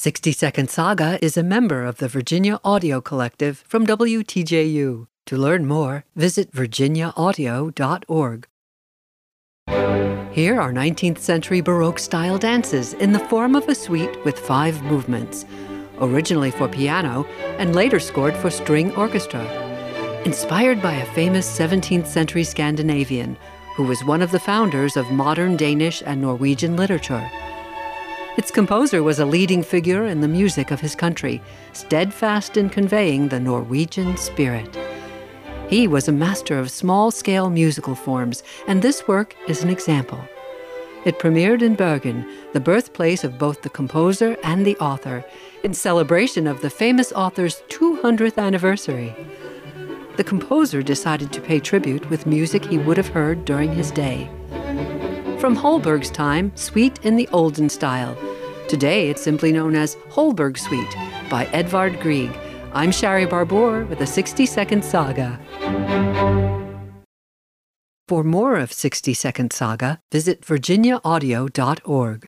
60 Second Saga is a member of the Virginia Audio Collective from WTJU. To learn more, visit virginiaaudio.org. Here are 19th century Baroque style dances in the form of a suite with five movements, originally for piano and later scored for string orchestra. Inspired by a famous 17th century Scandinavian who was one of the founders of modern Danish and Norwegian literature. Its composer was a leading figure in the music of his country, steadfast in conveying the Norwegian spirit. He was a master of small scale musical forms, and this work is an example. It premiered in Bergen, the birthplace of both the composer and the author, in celebration of the famous author's 200th anniversary. The composer decided to pay tribute with music he would have heard during his day. From Holberg's time, Suite in the Olden style. Today it's simply known as Holberg Suite by Edvard Grieg. I'm Shari Barbour with a 60 Second Saga. For more of 60 Second Saga, visit virginiaaudio.org.